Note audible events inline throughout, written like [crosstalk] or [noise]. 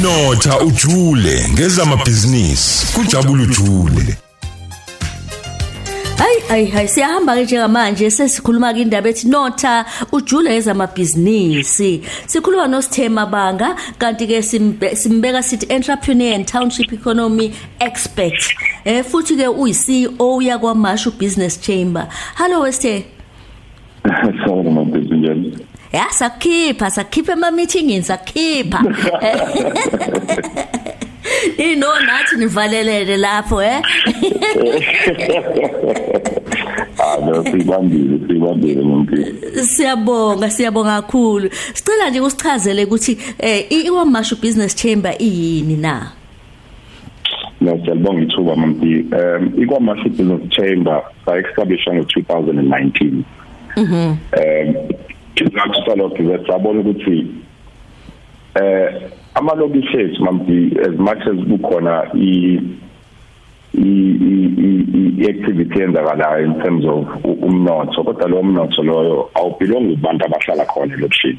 Notha ujule ngezamabhizinisi. Kujabula ujule Hayi hayi hayi siyahamba ke njengamanje sesikhuluma ke indaba ethi notha ujule ezamabhizinisi sikhuluma noSithema banga kanti ke simbeka sithi entrepreneur and township economy expert. Eh futhi ke uyi CEO yakwa Mashu Business Chamber. Hello wesithe. [laughs] Sawubona mabhizinisi Ya sakhipha sakhipha ema meeting sakhipha [laughs] Ino nathi nivalelele lapho eh? [laughs] Ah no sibambile sibambile umuntu Siyabonga siyabonga kakhulu. Sicela nje usichazele ukuthi eh iwamashu business chamber iyini na? No siyabonga ithuba mampi um ikwamashu business chamber sa established ngo 2019 Mhm. Um sizathu salokho sabona ukuthi eh amalokishi ethu mampi as much as kukhona i i activity yenzakalayo in terms of umnotho kodwa lo mnotho loyo awubelongi kubantu abahlala khona lokishini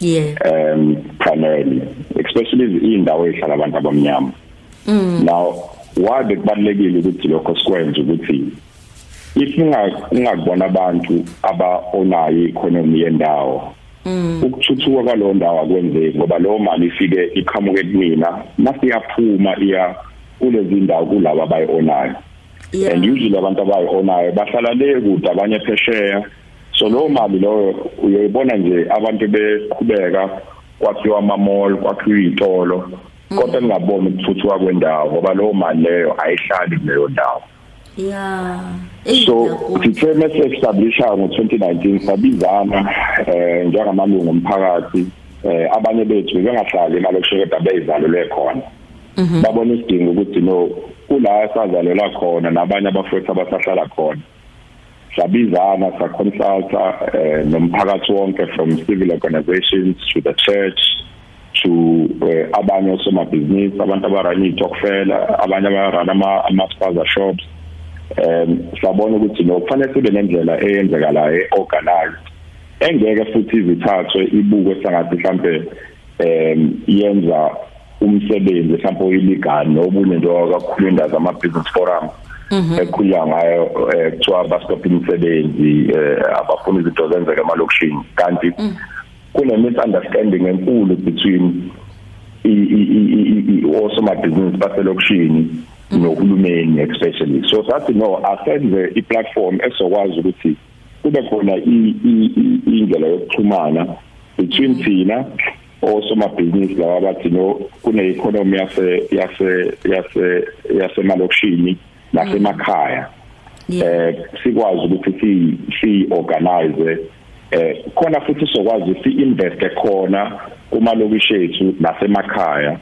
yeah. Um primarily especially indawo ehlala abantu abamnyama. Mm. now wabe kubalekile ukuthi lokho sikwenze ukuthi if ungakubona abantu aba-onayo i-economy yendawo ukuthuthuka kwalowo ndawo akwenzeki ngoba leyo mali ifike iqhamuke kumina masiyaphuma iya kulezi ndawo kulabo abayi-onayo. And usually abantu abayi-onayo bahlala le kude abanye phesheya. So leyo mali leyo uyoyibona nje abantu beqhubeka kwakhiwa ama-mall kwakhiwa iy'tolo. Kodwa ningaboni ukuthuthuka kwendawo ngoba leyo mali leyo ayihlali kuleyo ndawo. Yeah. So sithe mase establisha ngo2019 sabizana eh njengamalungu omphakathi eh abanye bethu bengahlali emalokishekeda beyizalelwe khona. Babona isidingo ukuthi no kula sazalela khona nabanye abafowethu abasahlala khona. Sabizana sa consulta eh nomphakathi wonke from civil organizations to the church to uh, abanye osomabhizinisi abantu abarana iy'tokfela abanye abarana ama-sponsor shops um sabona ukuthi no kufanele sibe nendlela eyenzekalayo eorganized. Engeke futhi izithathwe ibukwe sangathi mhlambe um yenza umsebenzi mhlawumbe oyilegal nobunye nje kakhulu indawo zama business forum ekhulunywa ngayo kuthiwa bastop imisebenzi abafuna izinto zenzeke emalokishini. Kanti kune misunderstanding enkulu between osomabhizinisi baselokishini nohulumeni especially. So sathi no asenze iplatform esokwazi ukuthi kube khona indlela yokuxhumana between thina osomabhizinisi laba bathi no kune economy yase yase yase yasemalokishini nasemakhaya. Eh sikwazi ukuthi si organize eh khona futhi sokwazi si invest khona kuma lokishi ethu nasemakhaya.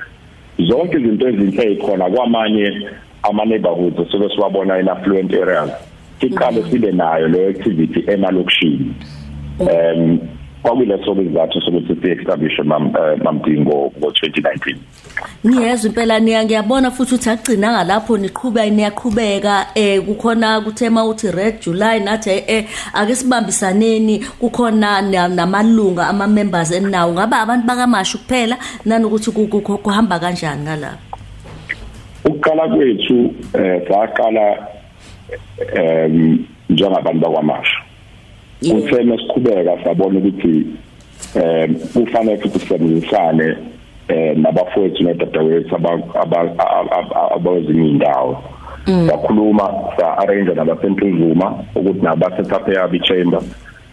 Zonke izinto ezinhle ezikhona kwamanye ama neighborhoods sobe siwabona in affluent areas siqale sibe nayo le activity emalokishini um kwakuleso bezathu sokuthi si establish mamdingo ngo 2019 Ngiyezwa impela niya ngiyabona futhi uthi agcina ngalapho niqhubeka niyaqhubeka eh kukhona kuthema uthi red july nathi eh ake sibambisaneni kukhona namalunga ama members enawo ngaba abantu bakamashu kuphela nanokuthi kuhamba kanjani ngalapho? Ukuqala kwethu eh saqala em njengabantu bakwamashu. Kuthe masiqhubeka sabona ukuthi em kufanele ukuthi sisebenzisane eh nabafowethu nodadewethu abawezinye indawo sakhuluma sa-arrange nabasentuzuma ukuthi nabo baset up yabo i-chamber.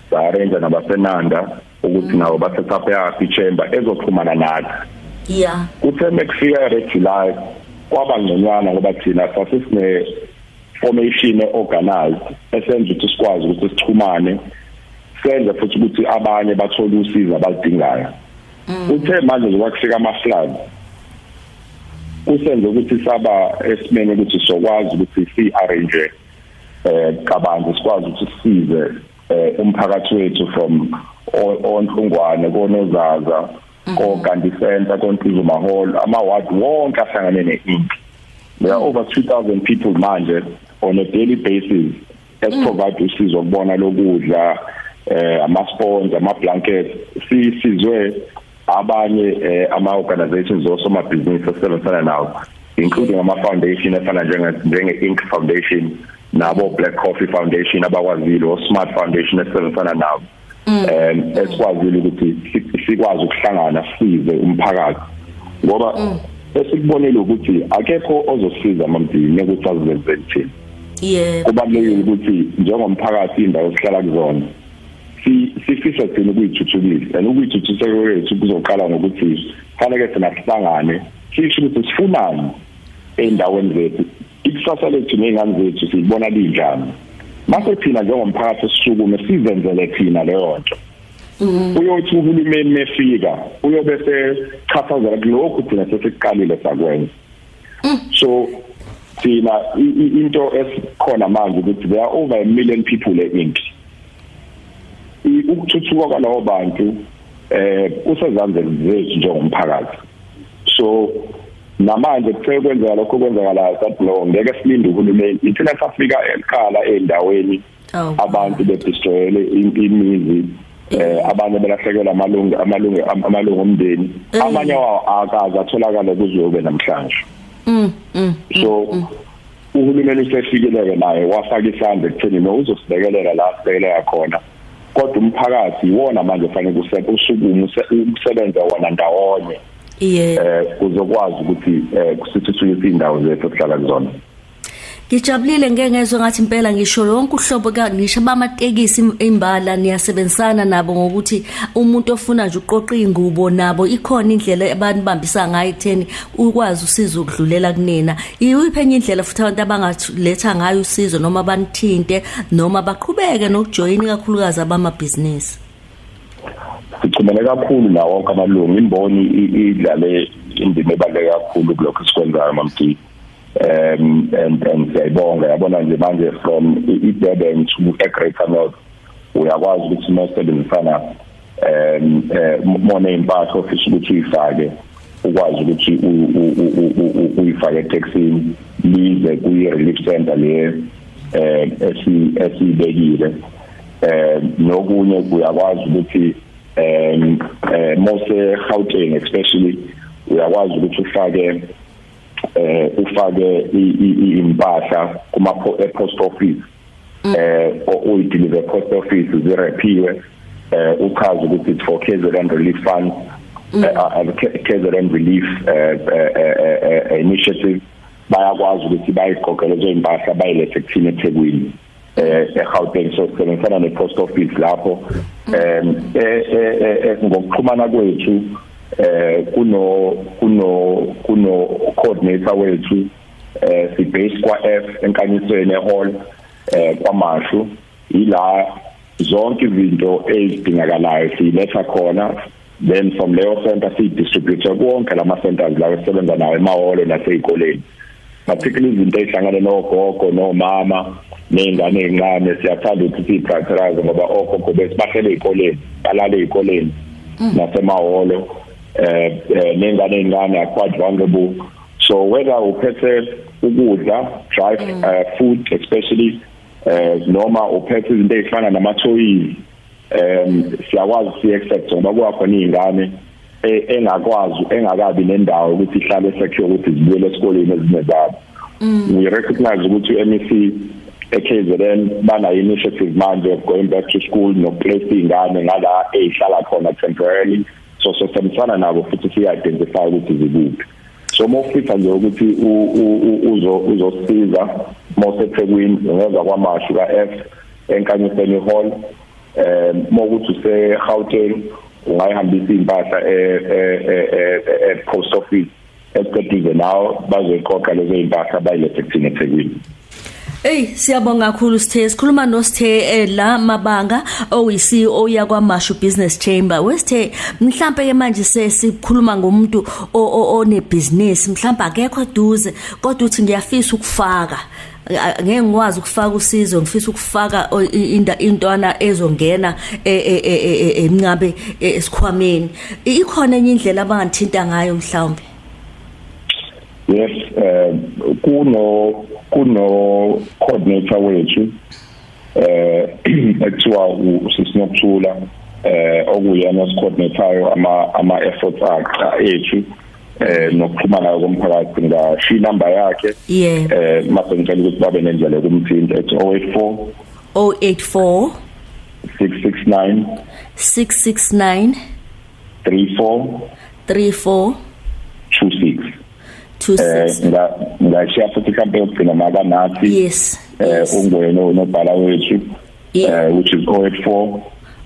Sa-arrange nabasenanda ukuthi nabo baset up yabo i-chamber ezoxhumana nathi. Yeah. Kuthe mekufika re-july kwaba ngconywana ngoba thina sasisine formation eorganized esenza ukuthi sikwazi ukuthi sichumane senze futhi ukuthi abanye bathole usizo abalidingayo uthe manje zokwakufika ama-flood kusenze ukuthi saba esimeni ukuthi sokwazi ukuthi si-arrange eh kabanzi sikwazi ukuthi sisize eh umphakathi wethu from onhlungwane konozaza kokanti center kontuzuma hall ama ward wonke ahlangane ne-inki there are over 2000 people manje on a daily basis esiprovide usizo kubona lokudla eh ama sponsors ama blankets sisizwe abanye eh, ama organizations osomabhizinisi asebenzisana nawo including ama foundation efana njenge njenge Inc Foundation nabo Black Coffee Foundation abakwazile o Smart Foundation esebenzisana nabo um esikwazile ukuthi sikwazi ukuhlangana size umphakathi. Ngoba esikubonile ukuthi akekho ozosiza mamdini ukuthi azizenze thina. Yebo kubalulekile ukuthi njengomphakathi indawo esihlala kuzona sifisa thina ukuyithuthukisa. And ukuyithuthukisa kwethu kuzoqala ngokuthi fanele thina sihlangane sisho ukuthi sifunani endaweni zethu. Ikusasa lethu nezingane zethu siyibona linjani? Mase thina njengomphakathi sisukume sizenzele thina leyo nto. Uyothi uhulumeni mefika uyobe sechaphazela kulokhu thina sesiqalile sakwenza. So thina into esikhona manje ukuthi there are over a million people e-Inc ukuthuthuka kwalawo bantu eh kusezandleni zethu njengomphakathi. So namanje kuthe kwenzeka lokho kwenzakala sathi no ngeke silinde uhulumeni. Ithina safika ekhala endaweni abantu bedestroyele imizi eh abanye belahlekelwa amalungu amalungu amalungu omndeni. Amanye akaza atholakala kuzobe namhlanje. mm mm so uhulumeni usefikeleke naye wafaka isandla ekutheni no uzosibekelela la sibekelela khona. Kodwa umphakathi iwona manje fanele usukume ukusebenza wona ndawonye. Yebo eh kuzokwazi ukuthi eh kusithuthukise indawo zethu esihlala kuzona. Ngijabulile ngeke ngezwe ngathi impela ngisho lonke uhlobo ngisho bamatekisi imbala niyasebenzisana nabo ngokuthi umuntu ofuna nje uqoqa ingubo nabo ikhona indlela abantu bambisa ngayo ekutheni ukwazi usizo ukudlulela kunina. Iyiphi enye indlela futhi abantu abangaletha ngayo usizo noma banithinte noma baqhubeke nokujoyina kakhulukazi abamabhizinisi? Sichumele kakhulu nawo wonke amalungu imboni idlale indima ebaluleke kakhulu kulokho esikwenzayo mamdiki um and and siyayibonga yabona nje manje from iDurban to eGreater North. Uyakwazi ukuthi masebenzisana um mona impahla ofisa ukuthi uyifake ukwazi ukuthi uyifake etaxini lize kuyi relief center le eh esi esibekile eh nokunye uyakwazi ukuthi um mose Gauteng especially uyakwazi ukuthi ufake eh ufake impahla kuma post office. Eh uyideliver post office zirepiwe eh uchaza ukuthi it's for KZN relief fund. KZN relief initiative. Bayakwazi ukuthi bayiqoqele lezo impahla bayilethe kuthina eThekwini eh eGauteng. So sisebenzisana nepost office lapho. Em eh ngokuxhumana kwethu eh kuno kuno kuno coordinator wethu eh si base kwa F enkanyisweni ehall eh kwamashu ila zonke izinto ezidingakalayo siletha khona. Then from leyo center si distribute konke lama centers lawo esebenza nawo emaholo nasezikoleni particularly izinto ezihlangane nogogo nomama nezingane ezincane siyathanda ukuthi siprioritize ngoba ogogo besibahlele ezikoleni balale ezikoleni nasemaholo eh nengane ezincane quite vulnerable. So whether uphethe ukudla drive uh, food especially eh noma uphethe izinto ezifana nama toys um siyakwazi si accept ngoba kuyakhona izingane engakwazi engakabi nendawo ukuthi ihlale secure ukuthi zibuyele esikoleni ezinezabo. We recognize ukuthi MEC eKZN bana initiative manje of going back to school no place ingane ngala ehlala khona temporarily. So sosebenzisana nabo futhi si identify ukuthi zikuphi so mofika nje ukuthi uzo uzosiza mose eThekwini ngeza kwamashu ka F enkanyiseni hall eh mokuthi use Gauteng ungayihambisa impahla e post office esiqedile nawo bazoyiqoqa lezo impahla bayilethe kuthina eThekwini. Ey siyabonga kakhulu sithe sikhuluma no sithe la mabanga oyi-CEO yakwaMashu Business Chamber. Wesithe mhlambe ke manje sesikhuluma ngomuntu one business mhlambe akekho eduze kodwa uthi ngiyafisa ukufaka ngeke ngikwazi ukufaka usizo ngifisa ukufaka intwana ezongena emncabe esikhwameni. Ikhona enye indlela abanganthinta ngayo mhlawumbe? Yes eh kuno kuno coordinator wethu eh [clears throat] ekuthiwa usisinokuthula eh okuyena osicoordinator ama ama efforts akhe ethu eh nokuxhumana komphakathi ngashiya number yakhe. Eh mase ngicela ukuthi babe nendlela yokumthinta ethi 084 084 669 669 34 34 26 eh 26 nga ngashiya futhi kampe yokugcina maka nathi yes eh ungwena unobhala wethu Yeah. eh which is 084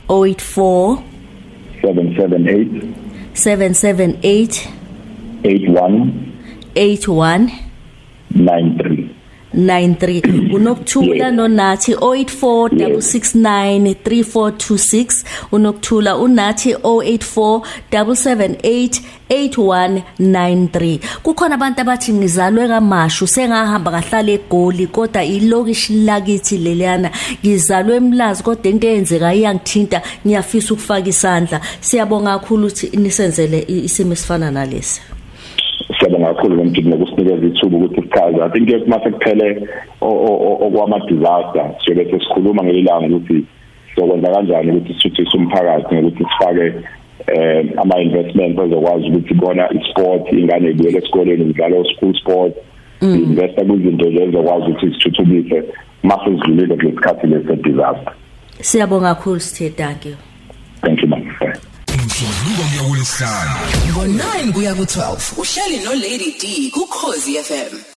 084 778 778 81 81 93 93 unokuthula Yeah. nonathi 0846693426 unokuthula unathi 0847788193 kukhona abantu abathi ngizalwe kamashu sengahamba kahlala egoli kodwa ilokishi lakithi leliyana ngizalwe emlazi kodwa into eyenzeka iyangithinta ngiyafisa ukufaka isandla. Siyabonga kakhulu ukuthi nisenzele isimo esifana nalesi. Siyabonga kakhulu ngomdiki nokusinikeza ithuba ukuthi sichaze i think yes mase kuphele okwama disaster siyobe sesikhuluma ngelilanga ukuthi sokwenza kanjani ukuthi sithuthise umphakathi ngokuthi sifake eh ama investments azokwazi ukuthi bona isport ingane ibuyele esikoleni idlala school sport investa kwizinto ezokwazi ukuthi sithuthukise mase sidlulile kulesikhathi lesi disaster siyabonga kakhulu sithe thank you. Thank you man umsombuluko kuya kulesihlanu ngo9 kuya ku12 uhleli no Lady D ku Khosi FM